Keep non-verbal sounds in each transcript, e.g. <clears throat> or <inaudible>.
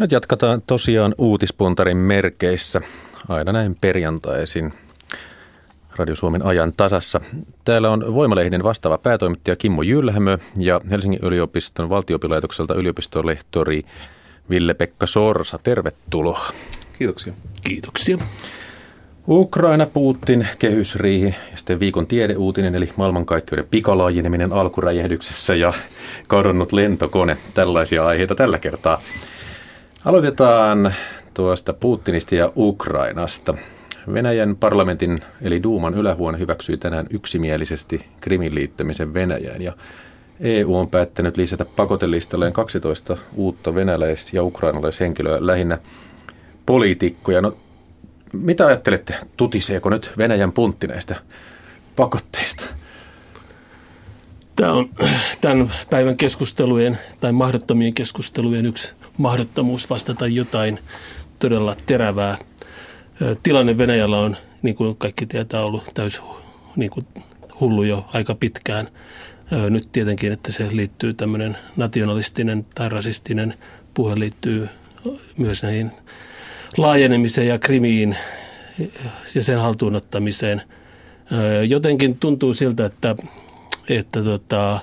Nyt jatketaan tosiaan uutispuntarin merkeissä aina näin perjantaisin Radio Suomen ajan tasassa. Täällä on Voimalehden vastaava päätoimittaja Kimmo Jylhämö ja Helsingin yliopiston valtiopilaitokselta yliopistolehtori Ville-Pekka Sorsa. Tervetuloa. Kiitoksia. Kiitoksia. Ukraina, Putin, kehysriihi ja sitten viikon tiedeuutinen eli maailmankaikkeuden pikalaajeneminen alkuräjähdyksessä ja kadonnut lentokone. Tällaisia aiheita tällä kertaa. Aloitetaan tuosta Putinista ja Ukrainasta. Venäjän parlamentin eli Duuman ylähuone hyväksyi tänään yksimielisesti Krimin liittämisen Venäjään ja EU on päättänyt lisätä pakotelistalleen 12 uutta venäläis- ja ukrainalaishenkilöä, lähinnä poliitikkoja. No, mitä ajattelette, tutiseeko nyt Venäjän puntti näistä pakotteista? Tämä on tämän päivän keskustelujen tai mahdottomien keskustelujen yksi mahdottomuus vastata jotain todella terävää. Tilanne Venäjällä on, niin kuin kaikki tietää, ollut täys niin kuin hullu jo aika pitkään. Nyt tietenkin, että se liittyy tämmöinen nationalistinen tai rasistinen puhe liittyy myös näihin laajenemiseen ja krimiin ja sen haltuunottamiseen. Jotenkin tuntuu siltä, että, että, tota,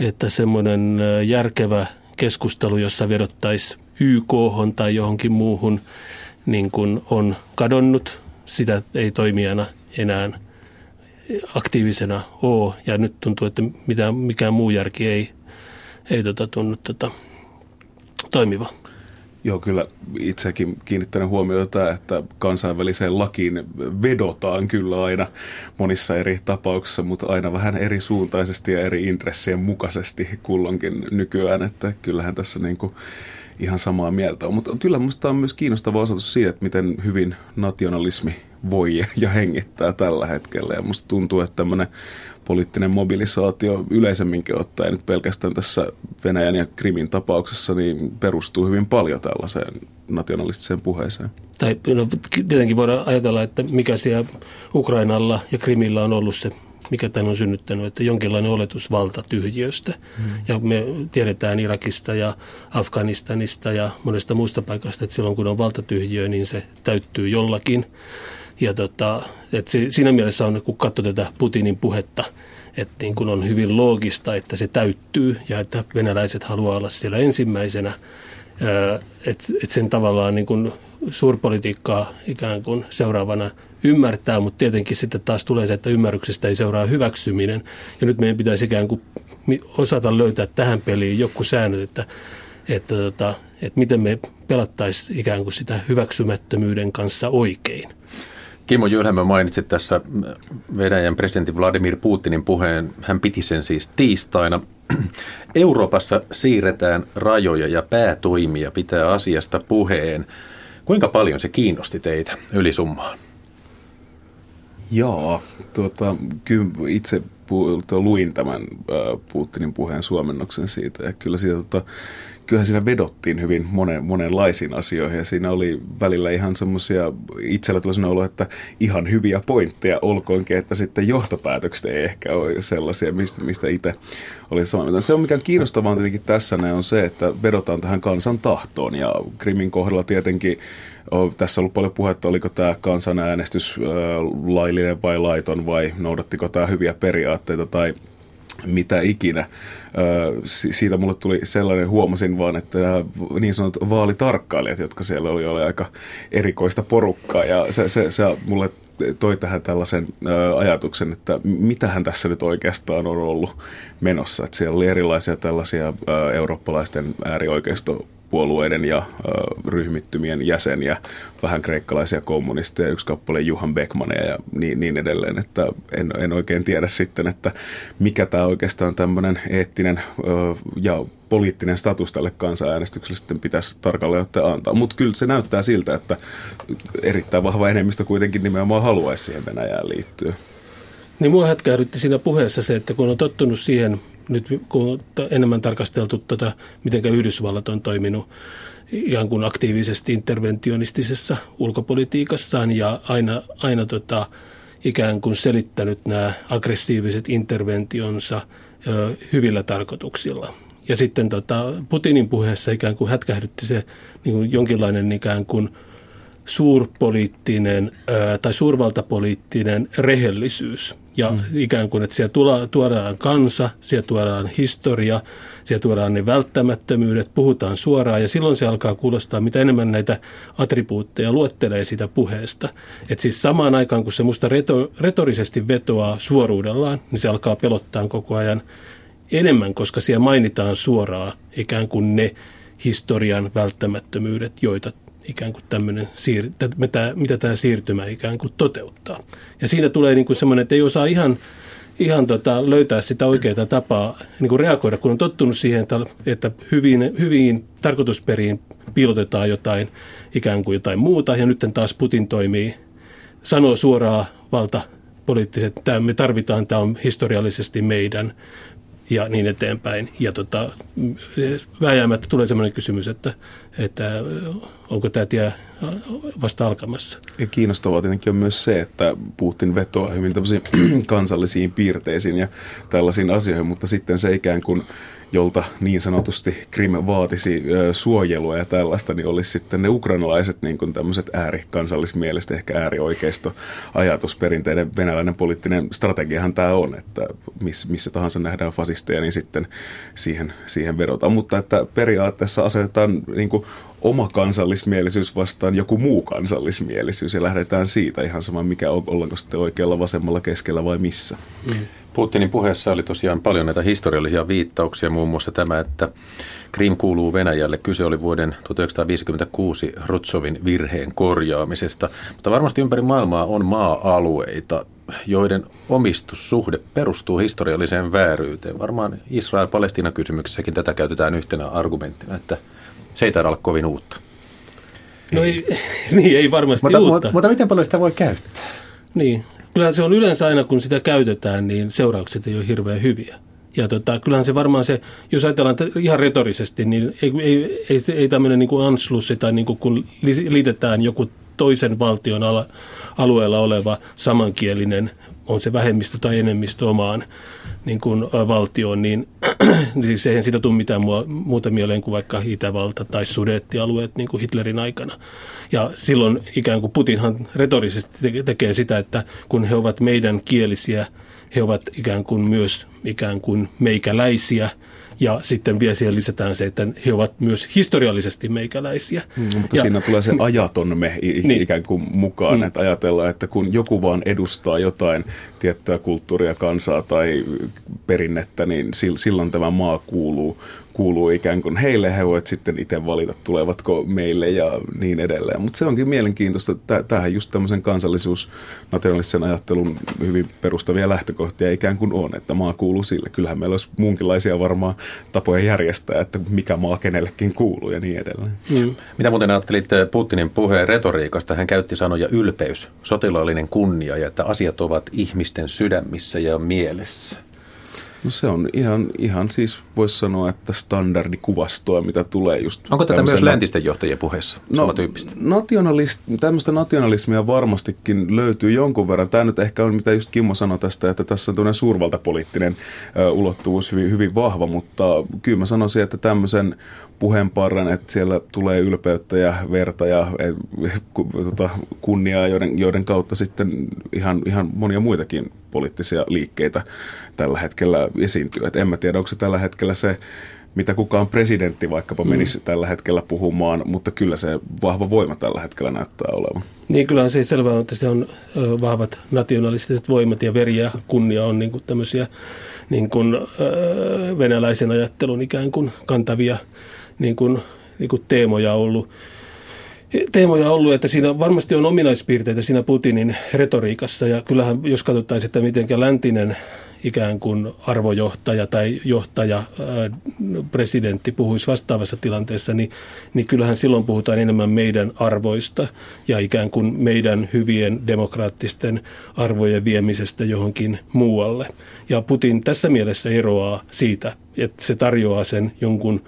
että semmoinen järkevä keskustelu, jossa vedottaisiin YK tai johonkin muuhun, niin kuin on kadonnut. Sitä ei toimijana enää aktiivisena ole. Ja nyt tuntuu, että mitään, mikään muu järki ei, ei tota, tunnu tota, toimiva. Joo, kyllä itsekin kiinnittänyt huomiota, että kansainväliseen lakiin vedotaan kyllä aina monissa eri tapauksissa, mutta aina vähän eri suuntaisesti ja eri intressien mukaisesti kulloinkin nykyään, että kyllähän tässä niin kuin ihan samaa mieltä on. Mutta kyllä minusta on myös kiinnostava osoitus siitä, että miten hyvin nationalismi voi ja hengittää tällä hetkellä. Ja musta tuntuu, että tämmöinen poliittinen mobilisaatio yleisemminkin ottaen, nyt pelkästään tässä Venäjän ja Krimin tapauksessa, niin perustuu hyvin paljon tällaiseen nationalistiseen puheeseen. Tai no, tietenkin voidaan ajatella, että mikä siellä Ukrainalla ja Krimillä on ollut se mikä tämän on synnyttänyt, että jonkinlainen oletus valtatyhjiöstä. Hmm. Ja me tiedetään Irakista ja Afganistanista ja monesta muusta paikasta, että silloin kun on valtatyhjiö, niin se täyttyy jollakin. Ja tota, että se, siinä mielessä on, kun katsoo tätä Putinin puhetta, että niin kun on hyvin loogista, että se täyttyy ja että venäläiset haluaa olla siellä ensimmäisenä. Että et sen tavallaan niin kun suurpolitiikkaa ikään kuin seuraavana ymmärtää, mutta tietenkin sitten taas tulee se, että ymmärryksestä ei seuraa hyväksyminen. Ja nyt meidän pitäisi ikään kuin osata löytää tähän peliin joku säännöt, että, että, että, että miten me pelattaisiin ikään kuin sitä hyväksymättömyyden kanssa oikein. Kimmo Jylhämä mainitsi tässä Venäjän presidentti Vladimir Putinin puheen. Hän piti sen siis tiistaina. <clears throat> Euroopassa siirretään rajoja ja päätoimia pitää asiasta puheen. Kuinka paljon se kiinnosti teitä ylisummaan? Joo, tuota, kyllä itse luin tämän Putinin puheen suomennoksen siitä ja kyllä siitä tuota, kyllähän siinä vedottiin hyvin monen, monenlaisiin asioihin ja siinä oli välillä ihan semmoisia, itsellä tuli sellainen olo, että ihan hyviä pointteja olkoonkin, että sitten johtopäätökset ei ehkä ole sellaisia, mistä, mistä itse oli samaa mieltä. Se on mikä kiinnostavaa tietenkin tässä on se, että vedotaan tähän kansan tahtoon ja Krimin kohdalla tietenkin tässä on ollut paljon puhetta, oliko tämä kansanäänestys laillinen vai laiton vai noudattiko tämä hyviä periaatteita tai mitä ikinä. Siitä mulle tuli sellainen, huomasin vaan, että nämä niin sanotut vaalitarkkailijat, jotka siellä oli, oli aika erikoista porukkaa ja se, se, se mulle toi tähän tällaisen ajatuksen, että mitähän tässä nyt oikeastaan on ollut menossa. Että siellä oli erilaisia tällaisia eurooppalaisten äärioikeisto puolueiden ja ö, ryhmittymien jäseniä, vähän kreikkalaisia kommunisteja, yksi kappale Juhan Beckmaneja ja niin, niin edelleen. Että en, en oikein tiedä sitten, että mikä tämä oikeastaan tämmöinen eettinen ö, ja poliittinen status tälle kansanäänestykselle sitten pitäisi tarkalleen ottaa antaa. Mutta kyllä se näyttää siltä, että erittäin vahva enemmistö kuitenkin nimenomaan haluaisi siihen Venäjään liittyä. Niin mua hätkähdytti siinä puheessa se, että kun on tottunut siihen nyt kun on enemmän tarkasteltu tätä, miten Yhdysvallat on toiminut ihan kuin aktiivisesti interventionistisessa ulkopolitiikassaan ja aina, aina tota, ikään kuin selittänyt nämä aggressiiviset interventionsa ö, hyvillä tarkoituksilla. Ja sitten tota, Putinin puheessa ikään kuin hätkähdytti se niin kuin jonkinlainen ikään kuin suurpoliittinen ää, tai suurvaltapoliittinen rehellisyys. Ja mm. ikään kuin, että siellä tuodaan kansa, siellä tuodaan historia, siellä tuodaan ne välttämättömyydet, puhutaan suoraan ja silloin se alkaa kuulostaa, mitä enemmän näitä attribuutteja luettelee sitä puheesta. Että siis samaan aikaan, kun se musta reto, retorisesti vetoaa suoruudellaan, niin se alkaa pelottaa koko ajan enemmän, koska siellä mainitaan suoraan ikään kuin ne historian välttämättömyydet, joita ikään kuin tämmöinen, siir- mitä, mitä tämä siirtymä ikään kuin toteuttaa. Ja siinä tulee niin kuin semmoinen, että ei osaa ihan, ihan tota, löytää sitä oikeaa tapaa niin kuin reagoida, kun on tottunut siihen, että, hyvin, hyvin tarkoitusperiin piilotetaan jotain ikään kuin jotain muuta, ja nyt taas Putin toimii, sanoo suoraan valta poliittiset, että me tarvitaan, tämä on historiallisesti meidän, ja niin eteenpäin. Ja tota, vääjäämättä tulee sellainen kysymys, että, että onko tämä tie vasta alkamassa. Ja kiinnostavaa tietenkin on myös se, että Putin vetoaa hyvin <clears throat> kansallisiin piirteisiin ja tällaisiin asioihin, mutta sitten se ikään kuin jolta niin sanotusti Krim vaatisi suojelua ja tällaista, niin olisi sitten ne ukrainalaiset niin kuin tämmöiset äärikansallismielestä, ehkä äärioikeisto ajatusperinteinen venäläinen poliittinen strategiahan tämä on, että miss, missä tahansa nähdään fasisteja, niin sitten siihen, siihen vedotaan. Mutta että periaatteessa asetetaan niin kuin oma kansallismielisyys vastaan joku muu kansallismielisyys ja lähdetään siitä ihan sama, mikä on, ollaanko sitten oikealla, vasemmalla, keskellä vai missä. Mm. Putinin puheessa oli tosiaan paljon näitä historiallisia viittauksia, muun muassa tämä, että Krim kuuluu Venäjälle. Kyse oli vuoden 1956 Rutsovin virheen korjaamisesta, mutta varmasti ympäri maailmaa on maa-alueita, joiden omistussuhde perustuu historialliseen vääryyteen. Varmaan Israel-Palestina-kysymyksessäkin tätä käytetään yhtenä argumenttina, että se ei taida olla kovin uutta. No ei, <laughs> niin, ei varmasti mutta, uutta. Mutta, mutta miten paljon sitä voi käyttää? Niin, kyllähän se on yleensä aina, kun sitä käytetään, niin seuraukset ei ole hirveän hyviä. Ja tota, kyllähän se varmaan se, jos ajatellaan ihan retorisesti, niin ei, ei, ei, ei tämmöinen niin kuin anslussi tai niin kuin kun liitetään joku toisen valtion ala, alueella oleva samankielinen, on se vähemmistö tai enemmistö omaan niin kuin valtioon, niin, <clears throat> niin siis eihän siitä tule mitään muuta mieleen kuin vaikka Itävalta tai Sudettialueet niin kuin Hitlerin aikana. Ja silloin ikään kuin Putinhan retorisesti tekee sitä, että kun he ovat meidän kielisiä, he ovat ikään kuin myös ikään kuin meikäläisiä – ja sitten vielä siihen lisätään se, että he ovat myös historiallisesti meikäläisiä. Mm, mutta ja, siinä tulee se <laughs> ajaton me niin, ikään kuin mukaan, mm. että ajatellaan, että kun joku vaan edustaa jotain tiettyä kulttuuria, kansaa tai perinnettä, niin silloin tämä maa kuuluu kuuluu ikään kuin heille, he voivat sitten itse valita, tulevatko meille ja niin edelleen. Mutta se onkin mielenkiintoista, tämähän just tämmöisen kansallisuus nationalistisen ajattelun hyvin perustavia lähtökohtia ikään kuin on, että maa kuuluu sille. Kyllähän meillä olisi muunkinlaisia varmaan tapoja järjestää, että mikä maa kenellekin kuuluu ja niin edelleen. Mm. Mitä muuten ajattelit Putinin puheen retoriikasta? Hän käytti sanoja ylpeys, sotilaallinen kunnia ja että asiat ovat ihmisten sydämissä ja mielessä. No se on ihan, ihan siis voisi sanoa, että standardikuvastoa, mitä tulee just... Onko tätä myös läntisten johtajien puheessa no, nationalist, tämmöistä nationalismia varmastikin löytyy jonkun verran. Tämä nyt ehkä on, mitä just Kimmo sanoi tästä, että tässä on tämmöinen suurvaltapoliittinen ö, ulottuvuus hyvin, hyvin vahva, mutta kyllä mä sanoisin, että tämmöisen puheenparran, että siellä tulee ylpeyttä ja verta ja ku, tota, kunniaa, joiden, joiden kautta sitten ihan, ihan monia muitakin poliittisia liikkeitä tällä hetkellä esiintyy. Et en mä tiedä, onko se tällä hetkellä se, mitä kukaan presidentti vaikkapa mm. menisi mm. tällä hetkellä puhumaan, mutta kyllä se vahva voima tällä hetkellä näyttää olevan. Niin kyllä se selvä on, että se on vahvat nationalistiset voimat ja veri ja kunnia on niin kuin tämmöisiä niin kuin, venäläisen ajattelun ikään kuin kantavia niin kuin, niin kuin teemoja ollut teemoja ollut, että siinä varmasti on ominaispiirteitä siinä Putinin retoriikassa. Ja kyllähän, jos katsottaisiin, että miten läntinen ikään kuin arvojohtaja tai johtaja, presidentti puhuisi vastaavassa tilanteessa, niin, niin kyllähän silloin puhutaan enemmän meidän arvoista ja ikään kuin meidän hyvien demokraattisten arvojen viemisestä johonkin muualle. Ja Putin tässä mielessä eroaa siitä, että se tarjoaa sen jonkun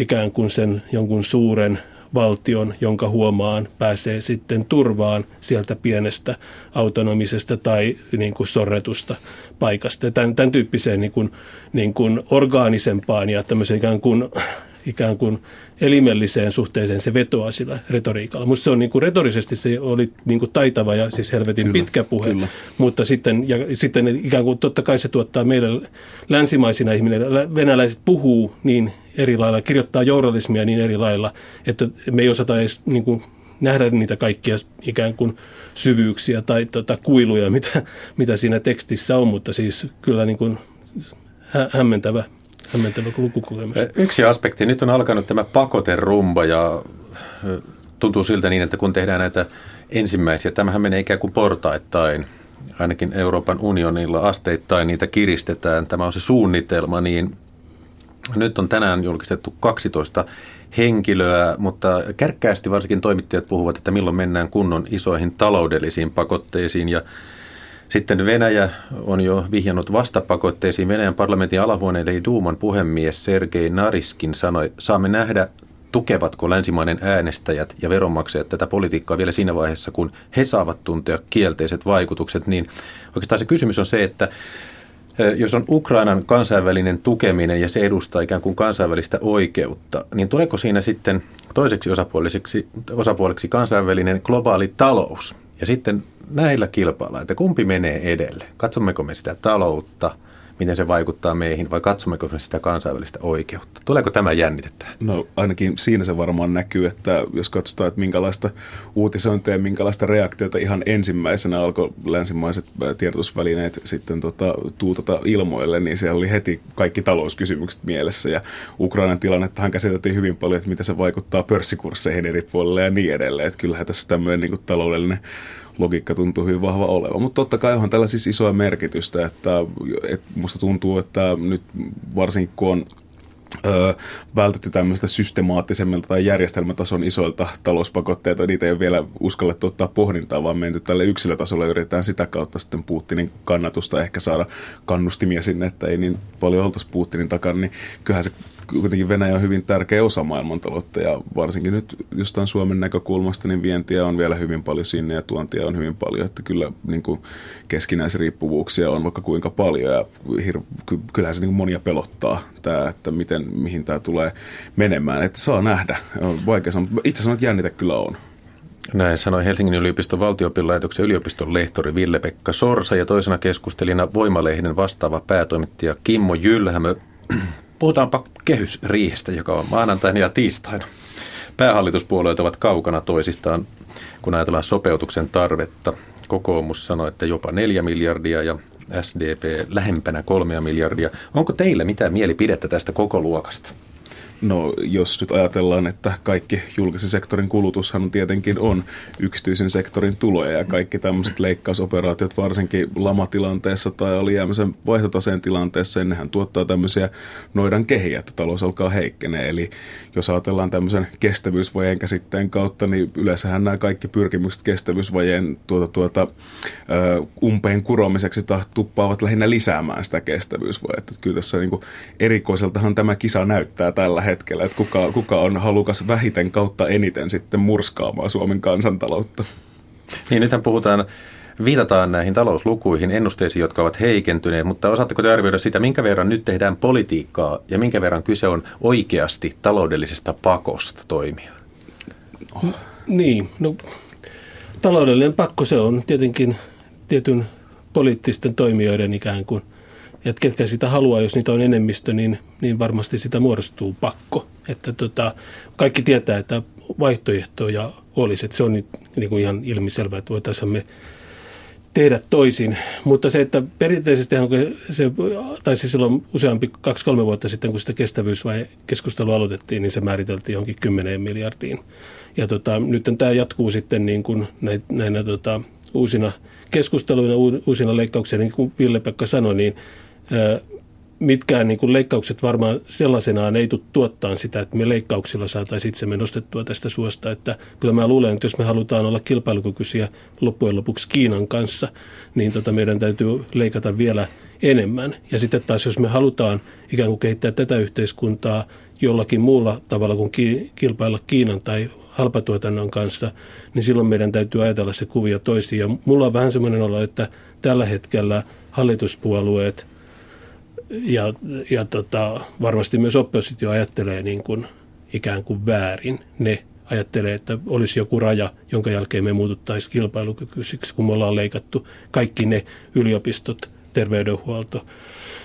ikään kuin sen jonkun suuren valtion, jonka huomaan pääsee sitten turvaan sieltä pienestä autonomisesta tai niin kuin sorretusta paikasta. Tämän, tämän tyyppiseen niin kuin, niin kuin orgaanisempaan ja tämmöiseen ikään kuin ikään kuin elimelliseen suhteeseen se vetoaa sillä retoriikalla. Musta se on niin kuin retorisesti se oli niin kuin taitava ja siis helvetin kyllä, pitkä puhe, kyllä. mutta sitten, ja sitten ikään kuin totta kai se tuottaa meidän länsimaisina ihminen, venäläiset puhuu niin eri lailla, kirjoittaa journalismia niin eri lailla, että me ei osata edes niin kuin nähdä niitä kaikkia ikään kuin syvyyksiä tai tota, kuiluja, <laughs> mitä, mitä siinä tekstissä on, mutta siis kyllä niin kuin hä- hämmentävä hämmentävä lukukokemus. Yksi aspekti. Nyt on alkanut tämä pakoterumba ja tuntuu siltä niin, että kun tehdään näitä ensimmäisiä, tämähän menee ikään kuin portaittain, ainakin Euroopan unionilla asteittain niitä kiristetään. Tämä on se suunnitelma, niin nyt on tänään julkistettu 12 henkilöä, mutta kärkkäästi varsinkin toimittajat puhuvat, että milloin mennään kunnon isoihin taloudellisiin pakotteisiin ja sitten Venäjä on jo vihjannut vastapakotteisiin. Venäjän parlamentin alahuoneen eli Duuman puhemies Sergei Nariskin sanoi, saamme nähdä tukevatko länsimainen äänestäjät ja veronmaksajat tätä politiikkaa vielä siinä vaiheessa, kun he saavat tuntea kielteiset vaikutukset, niin oikeastaan se kysymys on se, että jos on Ukrainan kansainvälinen tukeminen ja se edustaa ikään kuin kansainvälistä oikeutta, niin tuleeko siinä sitten toiseksi osapuoleksi, osapuoleksi kansainvälinen globaali talous? Ja sitten näillä kilpaillaan, että kumpi menee edelle. Katsommeko me sitä taloutta, miten se vaikuttaa meihin, vai katsommeko me sitä kansainvälistä oikeutta? Tuleeko tämä jännitettä? No ainakin siinä se varmaan näkyy, että jos katsotaan, että minkälaista uutisointia ja minkälaista reaktiota ihan ensimmäisenä alkoi länsimaiset tiedotusvälineet sitten tota, tuutata ilmoille, niin siellä oli heti kaikki talouskysymykset mielessä. Ja Ukrainan tilannettahan käsiteltiin hyvin paljon, että miten se vaikuttaa pörssikursseihin eri puolille ja niin edelleen. Että kyllähän tässä tämmöinen niin taloudellinen logiikka tuntuu hyvin vahva olevan. Mutta totta kai onhan tällä siis isoa merkitystä, että, että musta tuntuu, että nyt varsinkin kun on öö, vältetty tämmöistä systemaattisemmilta tai järjestelmätason isoilta talouspakotteita. Niitä ei ole vielä uskallettu ottaa pohdintaa, vaan menty tälle yksilötasolle yritetään sitä kautta sitten Putinin kannatusta ehkä saada kannustimia sinne, että ei niin paljon oltaisi Putinin takana, niin kyllähän se kuitenkin Venäjä on hyvin tärkeä osa maailmantaloutta ja varsinkin nyt jostain Suomen näkökulmasta, niin vientiä on vielä hyvin paljon sinne ja tuontia on hyvin paljon, että kyllä niin kuin keskinäisriippuvuuksia on vaikka kuinka paljon ja hir- kyllähän se niin kuin monia pelottaa tämä, että miten, mihin tämä tulee menemään, että saa nähdä, on vaikea sanoa, itse asiassa että jännitä kyllä on. Näin sanoi Helsingin yliopiston valtiopilaitoksen yliopiston lehtori Ville-Pekka Sorsa ja toisena keskustelina Voimalehden vastaava päätoimittaja Kimmo Jylhämö Puhutaanpa kehysriihestä, joka on maanantaina ja tiistaina. Päähallituspuolueet ovat kaukana toisistaan, kun ajatellaan sopeutuksen tarvetta. Kokoomus sanoi, että jopa 4 miljardia ja SDP lähempänä 3 miljardia. Onko teillä mitään mielipidettä tästä koko luokasta? No jos nyt ajatellaan, että kaikki julkisen sektorin kulutushan tietenkin on yksityisen sektorin tuloja ja kaikki tämmöiset leikkausoperaatiot varsinkin lamatilanteessa tai alijäämisen vaihtotaseen tilanteessa, nehän tuottaa tämmöisiä noidan kehiä, että talous alkaa heikkenee. Eli jos ajatellaan tämmöisen kestävyysvajeen käsitteen kautta, niin yleensähän nämä kaikki pyrkimykset kestävyysvajeen tuota, tuota, umpeen kuromiseksi tuppaavat lähinnä lisäämään sitä kestävyysvajetta. Kyllä tässä niin kuin erikoiseltahan tämä kisa näyttää tällä että kuka, kuka on halukas vähiten kautta eniten sitten murskaamaan Suomen kansantaloutta. Niin, nythän puhutaan viitataan näihin talouslukuihin, ennusteisiin, jotka ovat heikentyneet, mutta osaatteko te arvioida sitä, minkä verran nyt tehdään politiikkaa ja minkä verran kyse on oikeasti taloudellisesta pakosta toimia? Oh. Niin, no taloudellinen pakko se on tietenkin tietyn poliittisten toimijoiden ikään kuin – että ketkä sitä haluaa, jos niitä on enemmistö, niin, niin varmasti sitä muodostuu pakko. Että tota, kaikki tietää, että vaihtoehtoja olisi, että se on nyt niin kuin ihan ilmiselvää, että voitaisiin me tehdä toisin. Mutta se, että perinteisesti se, tai siis silloin useampi, kaksi-kolme vuotta sitten, kun sitä kestävyys- vai keskustelu aloitettiin, niin se määriteltiin johonkin kymmeneen miljardiin. Ja tota, nyt tämä jatkuu sitten niin kuin näinä, näinä tota, uusina keskusteluina, uusina leikkauksina, niin kuin Ville-Pekka sanoi, niin mitkään niin kuin leikkaukset varmaan sellaisenaan ei tule tuottaa sitä, että me leikkauksilla saataisiin itsemme nostettua tästä suosta. Että kyllä mä luulen, että jos me halutaan olla kilpailukykyisiä loppujen lopuksi Kiinan kanssa, niin tota meidän täytyy leikata vielä enemmän. Ja sitten taas, jos me halutaan ikään kuin kehittää tätä yhteiskuntaa jollakin muulla tavalla kuin kilpailla Kiinan tai halpatuotannon kanssa, niin silloin meidän täytyy ajatella se kuvio toisin. Ja mulla on vähän semmoinen olo, että tällä hetkellä hallituspuolueet ja, ja tota, varmasti myös oppositio ajattelee niin kuin ikään kuin väärin. Ne ajattelee, että olisi joku raja, jonka jälkeen me muututtaisiin kilpailukykyisiksi, kun me ollaan leikattu kaikki ne yliopistot, terveydenhuolto,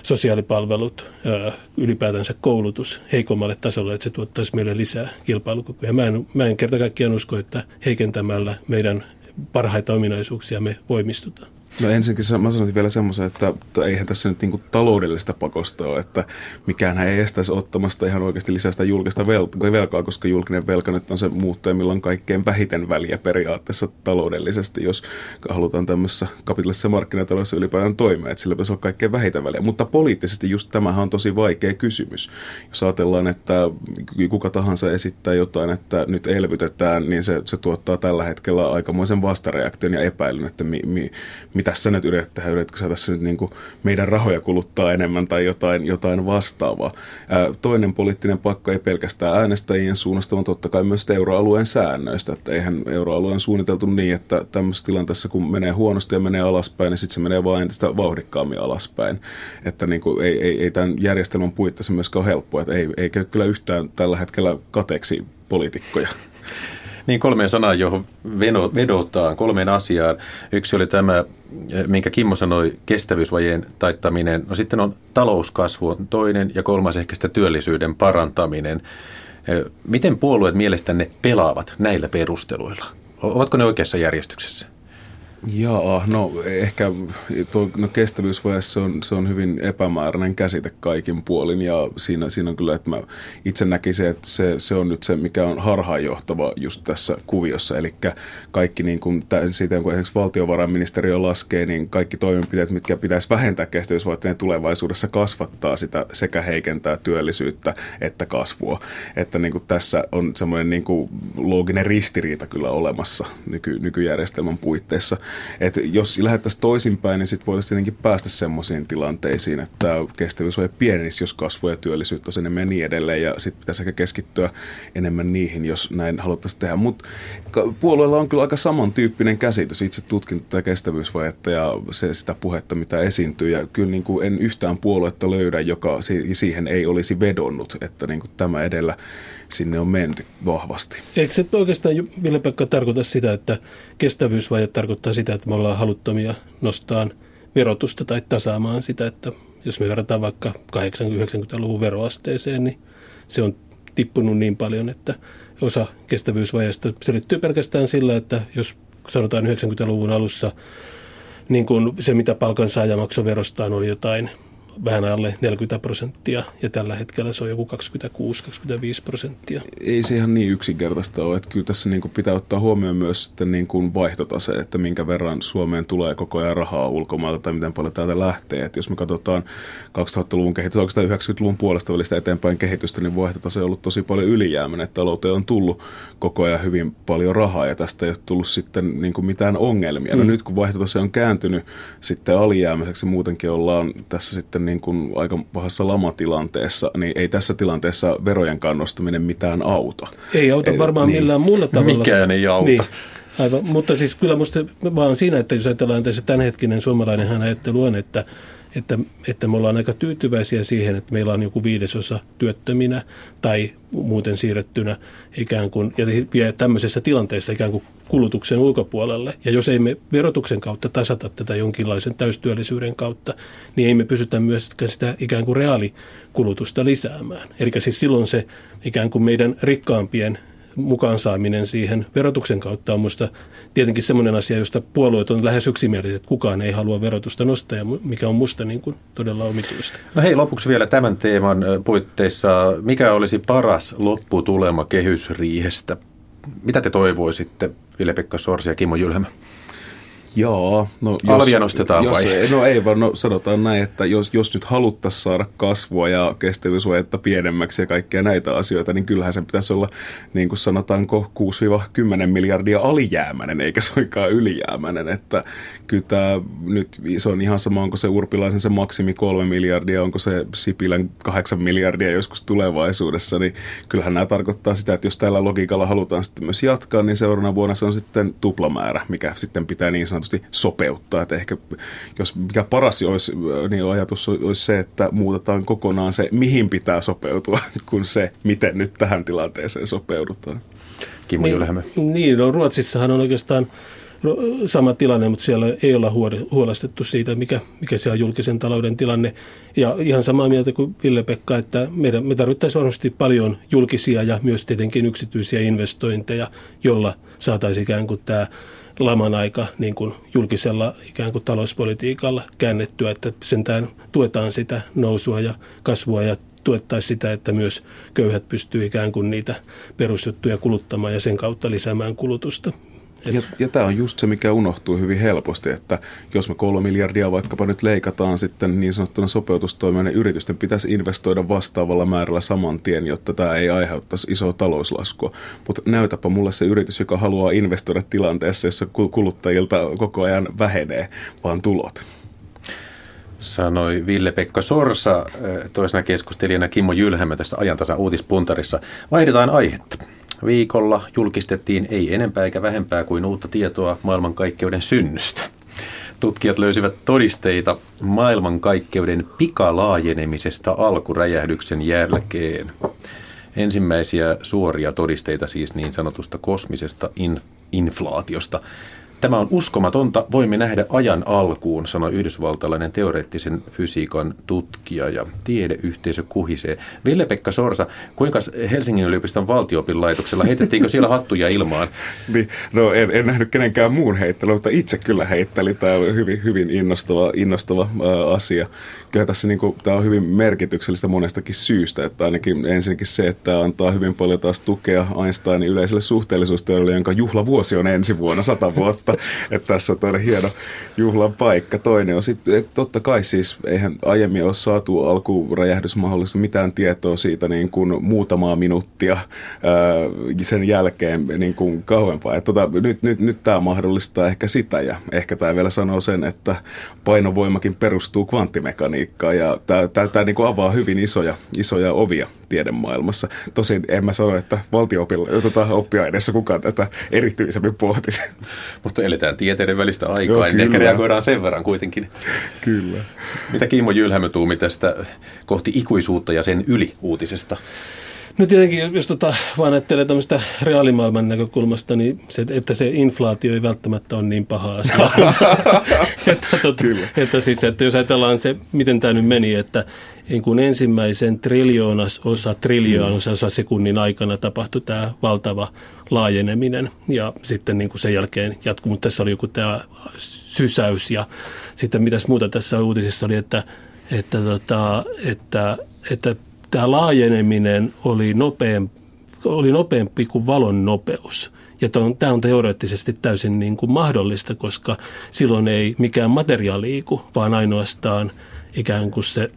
sosiaalipalvelut, ylipäätänsä koulutus heikommalle tasolle, että se tuottaisi meille lisää kilpailukykyä. Mä en, mä en kerta kaikkiaan usko, että heikentämällä meidän parhaita ominaisuuksia me voimistutaan. No ensinnäkin mä sanoisin vielä semmoisen, että, että eihän tässä nyt niinku taloudellista pakosta ole, että mikään ei estäisi ottamasta ihan oikeasti lisää sitä julkista velkaa, koska julkinen velka nyt on se muuttuja, millä on kaikkein vähiten väliä periaatteessa taloudellisesti, jos halutaan tämmöisessä kapitalistisessa markkinataloudessa ylipäätään toimia, että sillä pitäisi olla kaikkein vähiten väliä. Mutta poliittisesti just tämähän on tosi vaikea kysymys. Jos ajatellaan, että kuka tahansa esittää jotain, että nyt elvytetään, niin se, se tuottaa tällä hetkellä aikamoisen vastareaktion ja epäilyn, että mi, mi, tässä nyt yrittää, yritätkö sä tässä nyt niin kuin meidän rahoja kuluttaa enemmän tai jotain, jotain vastaavaa. Ää, toinen poliittinen pakko ei pelkästään äänestäjien suunnasta, vaan totta kai myös euroalueen säännöistä. Että eihän euroalueen suunniteltu niin, että tämmöisessä tilanteessa kun menee huonosti ja menee alaspäin, niin sitten se menee vain entistä vauhdikkaammin alaspäin. Että niin kuin ei, ei, ei tämän järjestelmän puitteissa myöskään ole helppoa. Että ei, ei käy kyllä yhtään tällä hetkellä kateeksi poliitikkoja. Niin kolmeen sanaan, johon vedotaan, kolmeen asiaan. Yksi oli tämä, minkä Kimmo sanoi, kestävyysvajeen taittaminen. No sitten on talouskasvu on toinen ja kolmas ehkä sitä työllisyyden parantaminen. Miten puolueet mielestänne pelaavat näillä perusteluilla? Ovatko ne oikeassa järjestyksessä? Jaa, no ehkä tuo, no kestävyysvaje se on, se on hyvin epämääräinen käsite kaikin puolin ja siinä, siinä on kyllä, että mä itse näkisin, että se, se on nyt se, mikä on harhaanjohtava just tässä kuviossa. Eli kaikki niin kuin, siitä, kun esimerkiksi valtiovarainministeriö laskee, niin kaikki toimenpiteet, mitkä pitäisi vähentää kestävyysvajetta, tulevaisuudessa kasvattaa sitä sekä heikentää työllisyyttä että kasvua. Että niin kuin tässä on semmoinen niin kuin looginen ristiriita kyllä olemassa nyky, nykyjärjestelmän puitteissa. Et jos lähdettäisiin toisinpäin, niin sitten voitaisiin tietenkin päästä semmoisiin tilanteisiin, että kestävyys on pienisi, jos kasvu ja työllisyyttä on enemmän ja niin edelleen. Ja sitten pitäisi ehkä keskittyä enemmän niihin, jos näin haluttaisiin tehdä. Mutta puolueella on kyllä aika samantyyppinen käsitys. Itse tutkin tätä kestävyysvajetta ja se, sitä puhetta, mitä esiintyy. Ja kyllä niin kuin en yhtään puoluetta löydä, joka siihen ei olisi vedonnut, että niin kuin tämä edellä sinne on menty vahvasti. Eikö se oikeastaan, Ville-Pekka, tarkoita sitä, että kestävyysvaje tarkoittaa sitä, että me ollaan haluttomia nostaa verotusta tai tasaamaan sitä, että jos me verrataan vaikka 80-90-luvun veroasteeseen, niin se on tippunut niin paljon, että osa kestävyysvajeesta selittyy pelkästään sillä, että jos sanotaan 90-luvun alussa niin kuin se, mitä palkansaaja maksoi verostaan, oli jotain vähän alle 40 prosenttia ja tällä hetkellä se on joku 26-25 prosenttia. Ei se ihan niin yksinkertaista ole, että kyllä tässä niin kuin pitää ottaa huomioon myös sitten niin kuin vaihtotase, että minkä verran Suomeen tulee koko ajan rahaa ulkomailta tai miten paljon täältä lähtee. Että jos me katsotaan 2000-luvun kehitystä, oikeastaan 90-luvun puolesta välistä eteenpäin kehitystä, niin vaihtotase on ollut tosi paljon ylijääminen, että talouteen on tullut koko ajan hyvin paljon rahaa ja tästä ei ole tullut sitten niin kuin mitään ongelmia. No mm. No nyt kun vaihtotase on kääntynyt sitten alijäämiseksi, muutenkin ollaan tässä sitten niin kuin aika pahassa lamatilanteessa, niin ei tässä tilanteessa verojen kannustaminen mitään auta. Ei auta ei, varmaan niin. millään muulla tavalla. Mikään ei auta. Niin. Aivan, mutta siis kyllä minusta vaan siinä, että jos ajatellaan tässä tämänhetkinen suomalainen ajattelu on, että että, että me ollaan aika tyytyväisiä siihen, että meillä on joku viidesosa työttöminä tai muuten siirrettynä ikään kuin, ja tämmöisessä tilanteessa ikään kuin kulutuksen ulkopuolelle. Ja jos ei me verotuksen kautta tasata tätä jonkinlaisen täystyöllisyyden kautta, niin ei me pysytä myöskään sitä ikään kuin reaalikulutusta lisäämään. Eli siis silloin se ikään kuin meidän rikkaampien mukaan saaminen siihen verotuksen kautta on minusta tietenkin semmoinen asia, josta puolueet on lähes yksimieliset. Kukaan ei halua verotusta nostaa, mikä on musta niin kuin todella omituista. No hei, lopuksi vielä tämän teeman puitteissa. Mikä olisi paras lopputulema kehysriihestä? Mitä te toivoisitte, Ville-Pekka Sorsi ja Kimmo Jylhämä? Joo. No, jos, Alvia nostetaan jos, vai? No ei vaan, no sanotaan näin, että jos, jos nyt haluttaisiin saada kasvua ja kestävyysvajetta pienemmäksi ja kaikkea näitä asioita, niin kyllähän se pitäisi olla, niin kuin sanotaanko, 6-10 miljardia alijäämäinen, eikä suinkaan ylijäämäinen. Että kyllä tämä nyt, se on ihan sama, onko se Urpilaisen se maksimi 3 miljardia, onko se Sipilän 8 miljardia joskus tulevaisuudessa, niin kyllähän nämä tarkoittaa sitä, että jos tällä logiikalla halutaan sitten myös jatkaa, niin seuraavana vuonna se on sitten tuplamäärä, mikä sitten pitää niin sanotusti sopeuttaa. Että ehkä jos mikä paras olisi, niin ajatus olisi se, että muutetaan kokonaan se, mihin pitää sopeutua, <laughs> kuin se, miten nyt tähän tilanteeseen sopeudutaan. Kimmo Jylhämö. Niin, niin no Ruotsissahan on oikeastaan sama tilanne, mutta siellä ei olla huolestettu siitä, mikä, mikä siellä on julkisen talouden tilanne. Ja ihan samaa mieltä kuin Ville-Pekka, että meidän, me tarvittaisiin varmasti paljon julkisia ja myös tietenkin yksityisiä investointeja, jolla saataisiin ikään kuin tämä laman aika niin kuin julkisella ikään kuin talouspolitiikalla käännettyä, että sentään tuetaan sitä nousua ja kasvua ja tuettaisiin sitä, että myös köyhät pystyy ikään kuin niitä perusjuttuja kuluttamaan ja sen kautta lisäämään kulutusta. Ja, ja tämä on just se, mikä unohtuu hyvin helposti, että jos me kolme miljardia vaikkapa nyt leikataan sitten niin sanottuna sopeutustoimia, niin yritysten pitäisi investoida vastaavalla määrällä saman tien, jotta tämä ei aiheuttaisi isoa talouslaskua. Mutta näytäpä mulle se yritys, joka haluaa investoida tilanteessa, jossa kuluttajilta koko ajan vähenee, vaan tulot sanoi Ville-Pekka Sorsa, eh, toisena keskustelijana Kimmo Jylhämö tässä ajantasa uutispuntarissa. Vaihdetaan aihetta. Viikolla julkistettiin ei enempää eikä vähempää kuin uutta tietoa maailmankaikkeuden synnystä. Tutkijat löysivät todisteita maailmankaikkeuden pikalaajenemisesta alkuräjähdyksen jälkeen. Ensimmäisiä suoria todisteita siis niin sanotusta kosmisesta in, inflaatiosta. Tämä on uskomatonta. Voimme nähdä ajan alkuun, sanoi yhdysvaltalainen teoreettisen fysiikan tutkija ja tiedeyhteisö kuhisee. Ville-Pekka Sorsa, kuinka Helsingin yliopiston valtiopilaitoksella heitettiinkö siellä hattuja ilmaan? <laughs> niin, no en, en nähnyt kenenkään muun heittelyä, mutta itse kyllä heitteli. Tämä on hyvin, hyvin innostava, innostava asia. Kyllä tässä niin kuin, tämä on hyvin merkityksellistä monestakin syystä. Että ainakin ensinnäkin se, että antaa hyvin paljon taas tukea Einsteinin yleiselle suhteellisuusteorialle, jonka juhlavuosi on ensi vuonna, sata vuotta <laughs> että, tässä on toinen hieno juhlan paikka. Toinen on sitten, että totta kai siis eihän aiemmin ole saatu alkuräjähdysmahdollista mitään tietoa siitä niin kuin muutamaa minuuttia ää, sen jälkeen niin kuin kauempaa. Että tota, nyt, nyt, nyt tämä mahdollistaa ehkä sitä ja ehkä tämä vielä sanoo sen, että painovoimakin perustuu kvanttimekaniikkaan ja tämä niin kuin avaa hyvin isoja, isoja ovia tiedemaailmassa. Tosin en mä sano, että valtio tota, kukaan tätä erityisemmin pohtisi. Mutta eletään tieteiden välistä aikaa, Joo, niin ehkä reagoidaan sen verran kuitenkin. Kyllä. Mitä Kimmo Jylhämö tuumi tästä kohti ikuisuutta ja sen yli uutisesta? No tietenkin, jos tota, vaan ajattelee tämmöistä reaalimaailman näkökulmasta, niin se, että se inflaatio ei välttämättä ole niin paha asia. <laughs> että, tota, että, siis, että jos ajatellaan se, miten tämä nyt meni, että niin kuin ensimmäisen triljoonas osa, triljoonas osa sekunnin aikana tapahtui tämä valtava laajeneminen. Ja sitten niin kuin sen jälkeen jatkuu, mutta tässä oli joku tämä sysäys ja sitten mitäs muuta tässä uutisissa oli, että, että, tota, että, että tämä laajeneminen oli nopeampi, oli nopeampi kuin valon nopeus. Ja tämä on teoreettisesti täysin niin kuin mahdollista, koska silloin ei mikään materiaali liiku, vaan ainoastaan ikään kuin se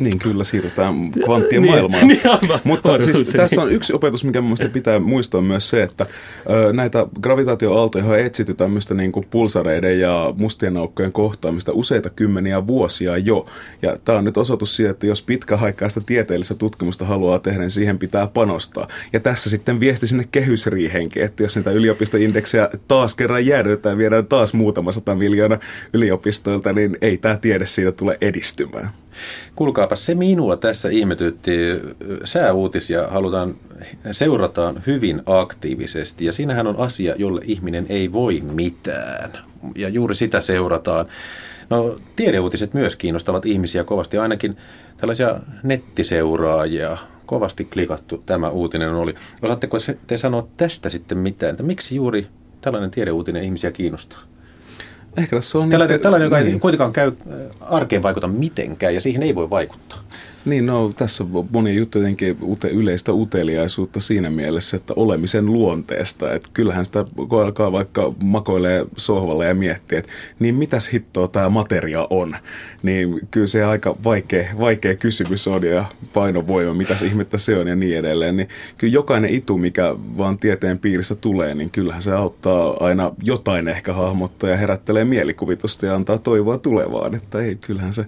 niin, kyllä siirrytään <laughs> kvanttien niin, maailmaan. Niin, Mutta siis tässä on yksi opetus, mikä mielestäni pitää muistaa myös se, että ö, näitä gravitaatioaaltoja on etsitty tämmöistä niin kuin pulsareiden ja mustien aukkojen kohtaamista useita kymmeniä vuosia jo. Ja tämä on nyt osoitus siitä, että jos pitkäaikaista tieteellistä tutkimusta haluaa tehdä, niin siihen pitää panostaa. Ja tässä sitten viesti sinne kehysriihenkin, että jos niitä yliopistoindeksejä taas kerran jäädytetään, viedään taas muutama sata miljoonaa yliopistoilta, niin ei tämä tiede siitä tule edistymään. Kuulkaapa, se minua tässä ihmetytti. Sääuutisia halutaan, seurataan hyvin aktiivisesti ja siinähän on asia, jolle ihminen ei voi mitään. Ja juuri sitä seurataan. No, tiedeuutiset myös kiinnostavat ihmisiä kovasti, ainakin tällaisia nettiseuraajia. Kovasti klikattu tämä uutinen oli. Osaatteko te sanoa tästä sitten mitään, että miksi juuri tällainen tiedeuutinen ihmisiä kiinnostaa? Ehkä tässä on... Tällainen, niitä, tällainen joka niin. ei kuitenkaan käy äh, arkeen vaikuta mitenkään ja siihen ei voi vaikuttaa. Niin, no tässä on moni juttu jotenkin ute, yleistä uteliaisuutta siinä mielessä, että olemisen luonteesta. Että kyllähän sitä kun alkaa vaikka makoilee sohvalle ja miettiä, että niin mitäs hittoa tämä materia on, niin kyllä se aika vaikea, vaikea kysymys on ja painovoima, mitäs ihmettä se on ja niin edelleen. Niin kyllä jokainen itu, mikä vaan tieteen piirissä tulee, niin kyllähän se auttaa aina jotain ehkä hahmottaa ja herättelee mielikuvitusta ja antaa toivoa tulevaan. Että ei, kyllähän se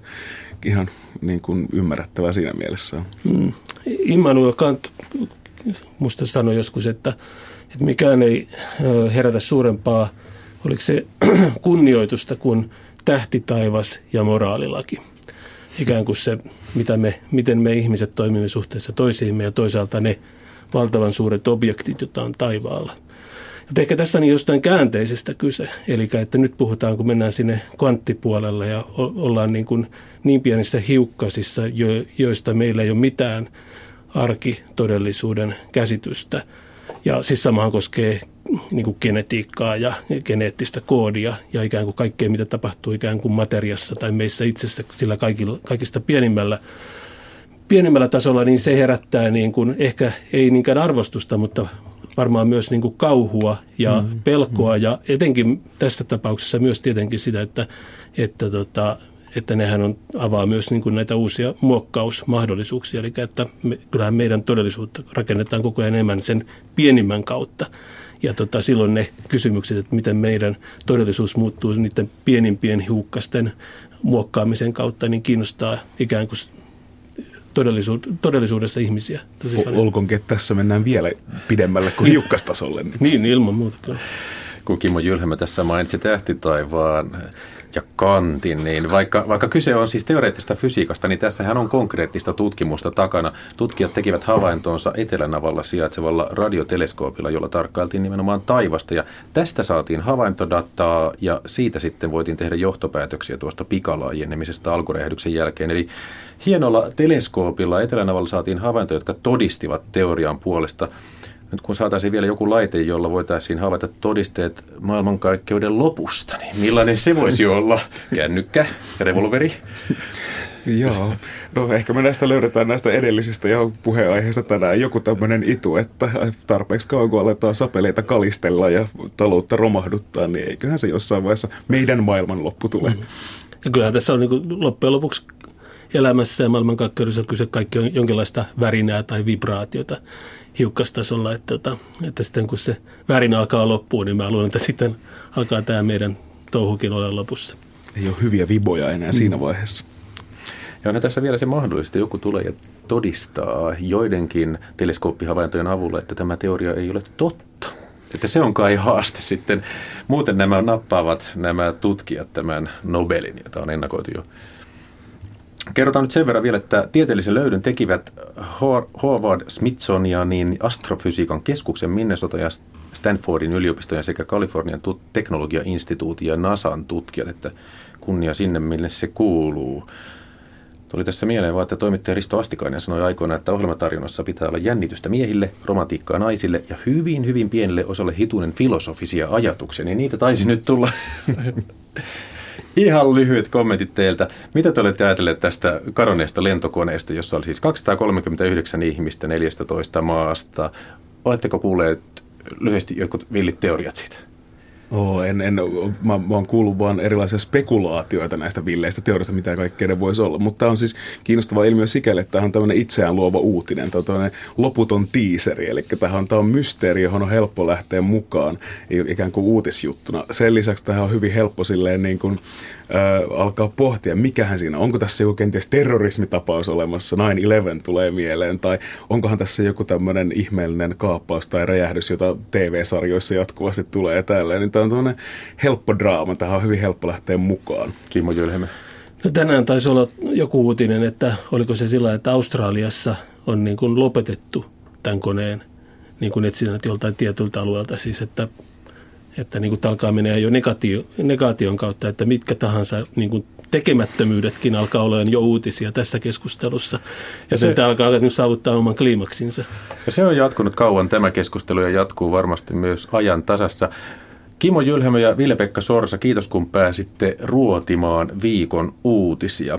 ihan niin kuin ymmärrettävää siinä mielessä. Mm. Immanuel Kant musta sanoi joskus, että, että mikään ei herätä suurempaa, oliko se <clears throat> kunnioitusta kuin tähtitaivas ja moraalilaki. Ikään kuin se, mitä me, miten me ihmiset toimimme suhteessa toisiimme ja toisaalta ne valtavan suuret objektit, joita on taivaalla. Mutta ehkä tässä on jostain käänteisestä kyse. Eli että nyt puhutaan, kun mennään sinne kvanttipuolelle ja ollaan niin, kuin niin pienissä hiukkasissa, joista meillä ei ole mitään arkitodellisuuden käsitystä. Ja siis samahan koskee niin kuin genetiikkaa ja geneettistä koodia ja ikään kuin kaikkea, mitä tapahtuu ikään kuin materiassa tai meissä itsessä sillä kaikilla, kaikista pienimmällä pienemmällä tasolla, niin se herättää niin kuin, ehkä ei niinkään arvostusta, mutta varmaan myös niin kuin kauhua ja mm, pelkoa mm. ja etenkin tässä tapauksessa myös tietenkin sitä, että, että, tota, että nehän on, avaa myös niin kuin näitä uusia muokkausmahdollisuuksia. Eli että me, kyllähän meidän todellisuutta rakennetaan koko ajan enemmän sen pienimmän kautta. Ja tota, silloin ne kysymykset, että miten meidän todellisuus muuttuu niiden pienimpien hiukkasten muokkaamisen kautta, niin kiinnostaa ikään kuin todellisuudessa ihmisiä. Olkoonkin, että tässä mennään vielä pidemmälle kuin hiukkastasolle. Niin, niin ilman muuta kyllä. Kun Kimmo Jylhämä tässä mainitsi tähtitaivaan ja kantin, niin vaikka, vaikka kyse on siis teoreettista fysiikasta, niin tässähän on konkreettista tutkimusta takana. Tutkijat tekivät havaintonsa Etelänavalla sijaitsevalla radioteleskoopilla, jolla tarkkailtiin nimenomaan taivasta. Ja tästä saatiin havaintodataa ja siitä sitten voitiin tehdä johtopäätöksiä tuosta pikalaajenemisesta alkuräjähdyksen jälkeen. Eli hienolla teleskoopilla Etelänavalla saatiin havaintoja, jotka todistivat teorian puolesta – nyt kun saataisiin vielä joku laite, jolla voitaisiin havaita todisteet maailmankaikkeuden lopusta, niin millainen se voisi <laughs> olla? Kännykkä, revolveri? Joo, no ehkä me näistä löydetään näistä edellisistä ja puheenaiheista tänään joku tämmöinen itu, että tarpeeksi kauan kun aletaan sapeleita kalistella ja taloutta romahduttaa, niin eiköhän se jossain vaiheessa meidän maailman loppu tule. Mm. Ja kyllähän tässä on niin loppujen lopuksi elämässä ja maailmankaikkeudessa kyse kaikki on jonkinlaista värinää tai vibraatiota hiukkastasolla, että, tota, että sitten kun se värin alkaa loppuun, niin mä luulen, että sitten alkaa tämä meidän touhukin olla lopussa. Ei ole hyviä viboja enää mm. siinä vaiheessa. Ja on tässä vielä se mahdollista, joku tulee ja todistaa joidenkin teleskooppihavaintojen avulla, että tämä teoria ei ole totta. Että se on kai haaste sitten. Muuten nämä nappaavat nämä tutkijat tämän Nobelin, jota on ennakoitu jo Kerrotaan nyt sen verran vielä, että tieteellisen löydön tekivät Howard Smithsonianin astrofysiikan keskuksen Minnesota ja Stanfordin yliopistojen sekä Kalifornian teknologiainstituutin ja NASAn tutkijat, että kunnia sinne, mille se kuuluu. Tuli tässä mieleen vaan, että toimittaja Risto Astikainen sanoi aikoina, että ohjelmatarjonnassa pitää olla jännitystä miehille, romantiikkaa naisille ja hyvin, hyvin pienelle osalle hitunen filosofisia ajatuksia, niin niitä taisi nyt tulla <laughs> Ihan lyhyet kommentit teiltä. Mitä te olette ajatelleet tästä karoneesta lentokoneesta, jossa oli siis 239 ihmistä 14 maasta? Oletteko kuulleet lyhyesti jotkut villit teoriat siitä? Oh, en, en, mä, mä oon kuullut vaan erilaisia spekulaatioita näistä villeistä teorista, mitä kaikkea ne voisi olla. Mutta tämä on siis kiinnostava ilmiö sikäli, että tämä on tämmöinen itseään luova uutinen. Tämä on tämmöinen loputon tiiseri, eli tämä on, on mysteeri, johon on helppo lähteä mukaan ikään kuin uutisjuttuna. Sen lisäksi tähän on hyvin helppo silleen niin kuin, äh, alkaa pohtia, mikähän siinä, onko tässä joku kenties terrorismitapaus olemassa, 9-11 tulee mieleen, tai onkohan tässä joku tämmöinen ihmeellinen kaappaus tai räjähdys, jota TV-sarjoissa jatkuvasti tulee tälleen, niin on tämmöinen helppo draama, tähän on hyvin helppo lähteä mukaan. Kimmo Jylhemme. No tänään taisi olla joku uutinen, että oliko se sillä, että Australiassa on niin kuin lopetettu tämän koneen niin kuin etsinnät joltain tietyltä alueelta, siis että että niin kuin alkaa menee jo negaatio, negaation kautta, että mitkä tahansa niin kuin tekemättömyydetkin alkaa olla jo uutisia tässä keskustelussa. Ja se, tämä alkaa nyt saavuttaa oman kliimaksinsa. Ja se on jatkunut kauan tämä keskustelu ja jatkuu varmasti myös ajan tasassa. Kimo Jylhämö ja Ville-Pekka Sorsa, kiitos kun pääsitte ruotimaan viikon uutisia.